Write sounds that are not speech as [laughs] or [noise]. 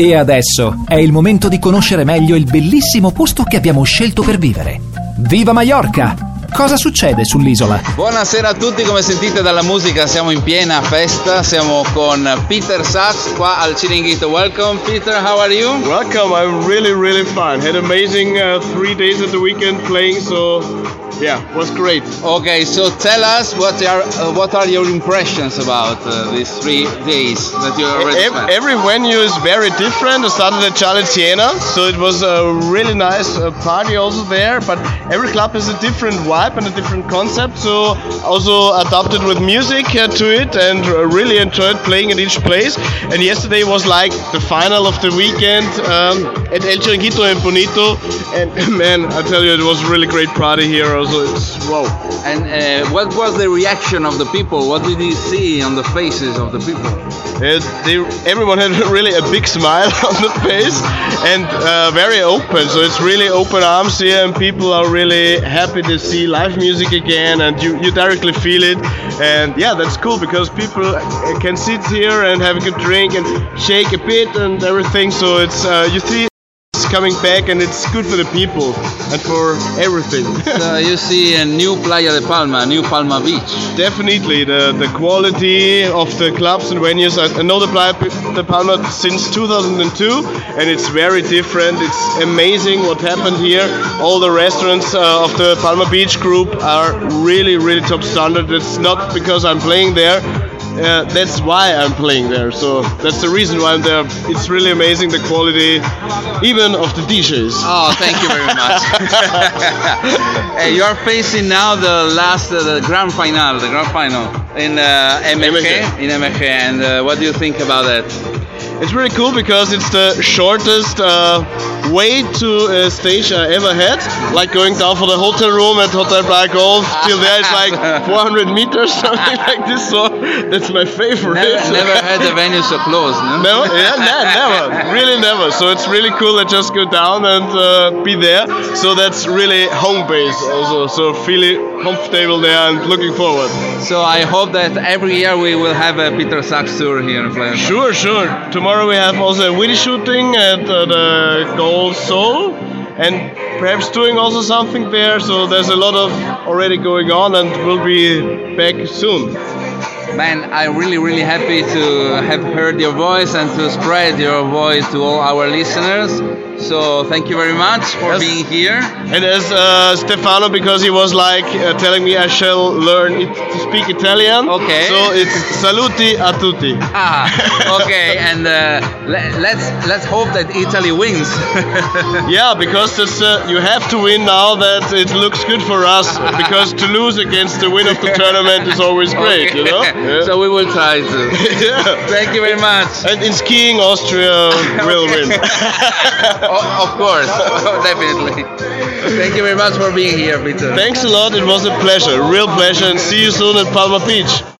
E adesso è il momento di conoscere meglio il bellissimo posto che abbiamo scelto per vivere. Viva Mallorca! Cosa succede sull'isola? Buonasera a tutti, come sentite dalla musica siamo in piena festa, siamo con Peter Sachs qua al Chiringuito. Welcome Peter, how are you? Welcome, I'm really really fine. Had amazing uh, three days at the weekend playing, so yeah, was great. Okay, so tell us what are uh, what are your impressions about uh, these three days that you already Ev- spent? every venue is very different. I started at Charlie Siena, so it was a really nice uh, party also there. But every club has a different vibe and a different concept, so also adapted with music uh, to it and uh, really enjoyed playing at each place. And yesterday was like the final of the weekend um, at El Chiringuito in Bonito, and [laughs] man, I tell you, it was a really great party here. Also, it's wow. And uh, what was the reaction of the people? What did you see on the faces of the people? Uh, they, everyone had [laughs] really a big smile [laughs] on the face and uh, very open. So it's really open arms here, and people are really happy to see live music again, and you, you directly feel it. And yeah, that's cool because people uh, can sit here and have a good drink and shake a bit and everything. So it's uh, you see. Coming back and it's good for the people and for everything. [laughs] so you see a new Playa de Palma, new Palma Beach. Definitely, the, the quality of the clubs and venues. I I know the Playa de Palma since 2002, and it's very different. It's amazing what happened here. All the restaurants uh, of the Palma Beach group are really, really top standard. It's not because I'm playing there. Uh, that's why I'm playing there. So that's the reason why I'm there. It's really amazing the quality, even of the DJs. Oh, thank you very much. [laughs] Uh, you are facing now the last, uh, the grand final, the grand final in uh, MFG. in MFG, and uh, what do you think about that? It's really cool because it's the shortest uh, way to a stage I ever had. Like going down for the hotel room at Hotel Playa Golf till there it's like [laughs] 400 meters, [laughs] something like this. So that's my favorite. Never, never had a venue so close, no? Never, yeah, ne- never, really never. So it's really cool to just go down and uh, be there. So that's really home base also. So feeling comfortable there and looking forward. So I hope that every year we will have a Peter Sax tour here in Playa. Sure, sure. Tomorrow we have also a video shooting at uh, the Soul and perhaps doing also something there. So there's a lot of already going on and we'll be back soon. Man, I'm really, really happy to have heard your voice and to spread your voice to all our listeners. So thank you very much for Yes. being here. And as uh, Stefano, because he was like uh, telling me I shall learn it, to speak Italian. Okay. So it's saluti a tutti. [laughs] Ah, okay, and uh, le- let's let's hope that Italy wins. [laughs] Yeah, because it's, uh, you have to win now that it looks good for us. Because to lose against the win of the tournament is always great, you know? Yeah. [laughs] So we will try to. yeah. Thank you very much. And in skiing, Austria will win. O- of course, [laughs] definitely. Thank you very much for being here, Peter. Thanks a lot. It was a pleasure, real pleasure, and see you soon at Palma Beach.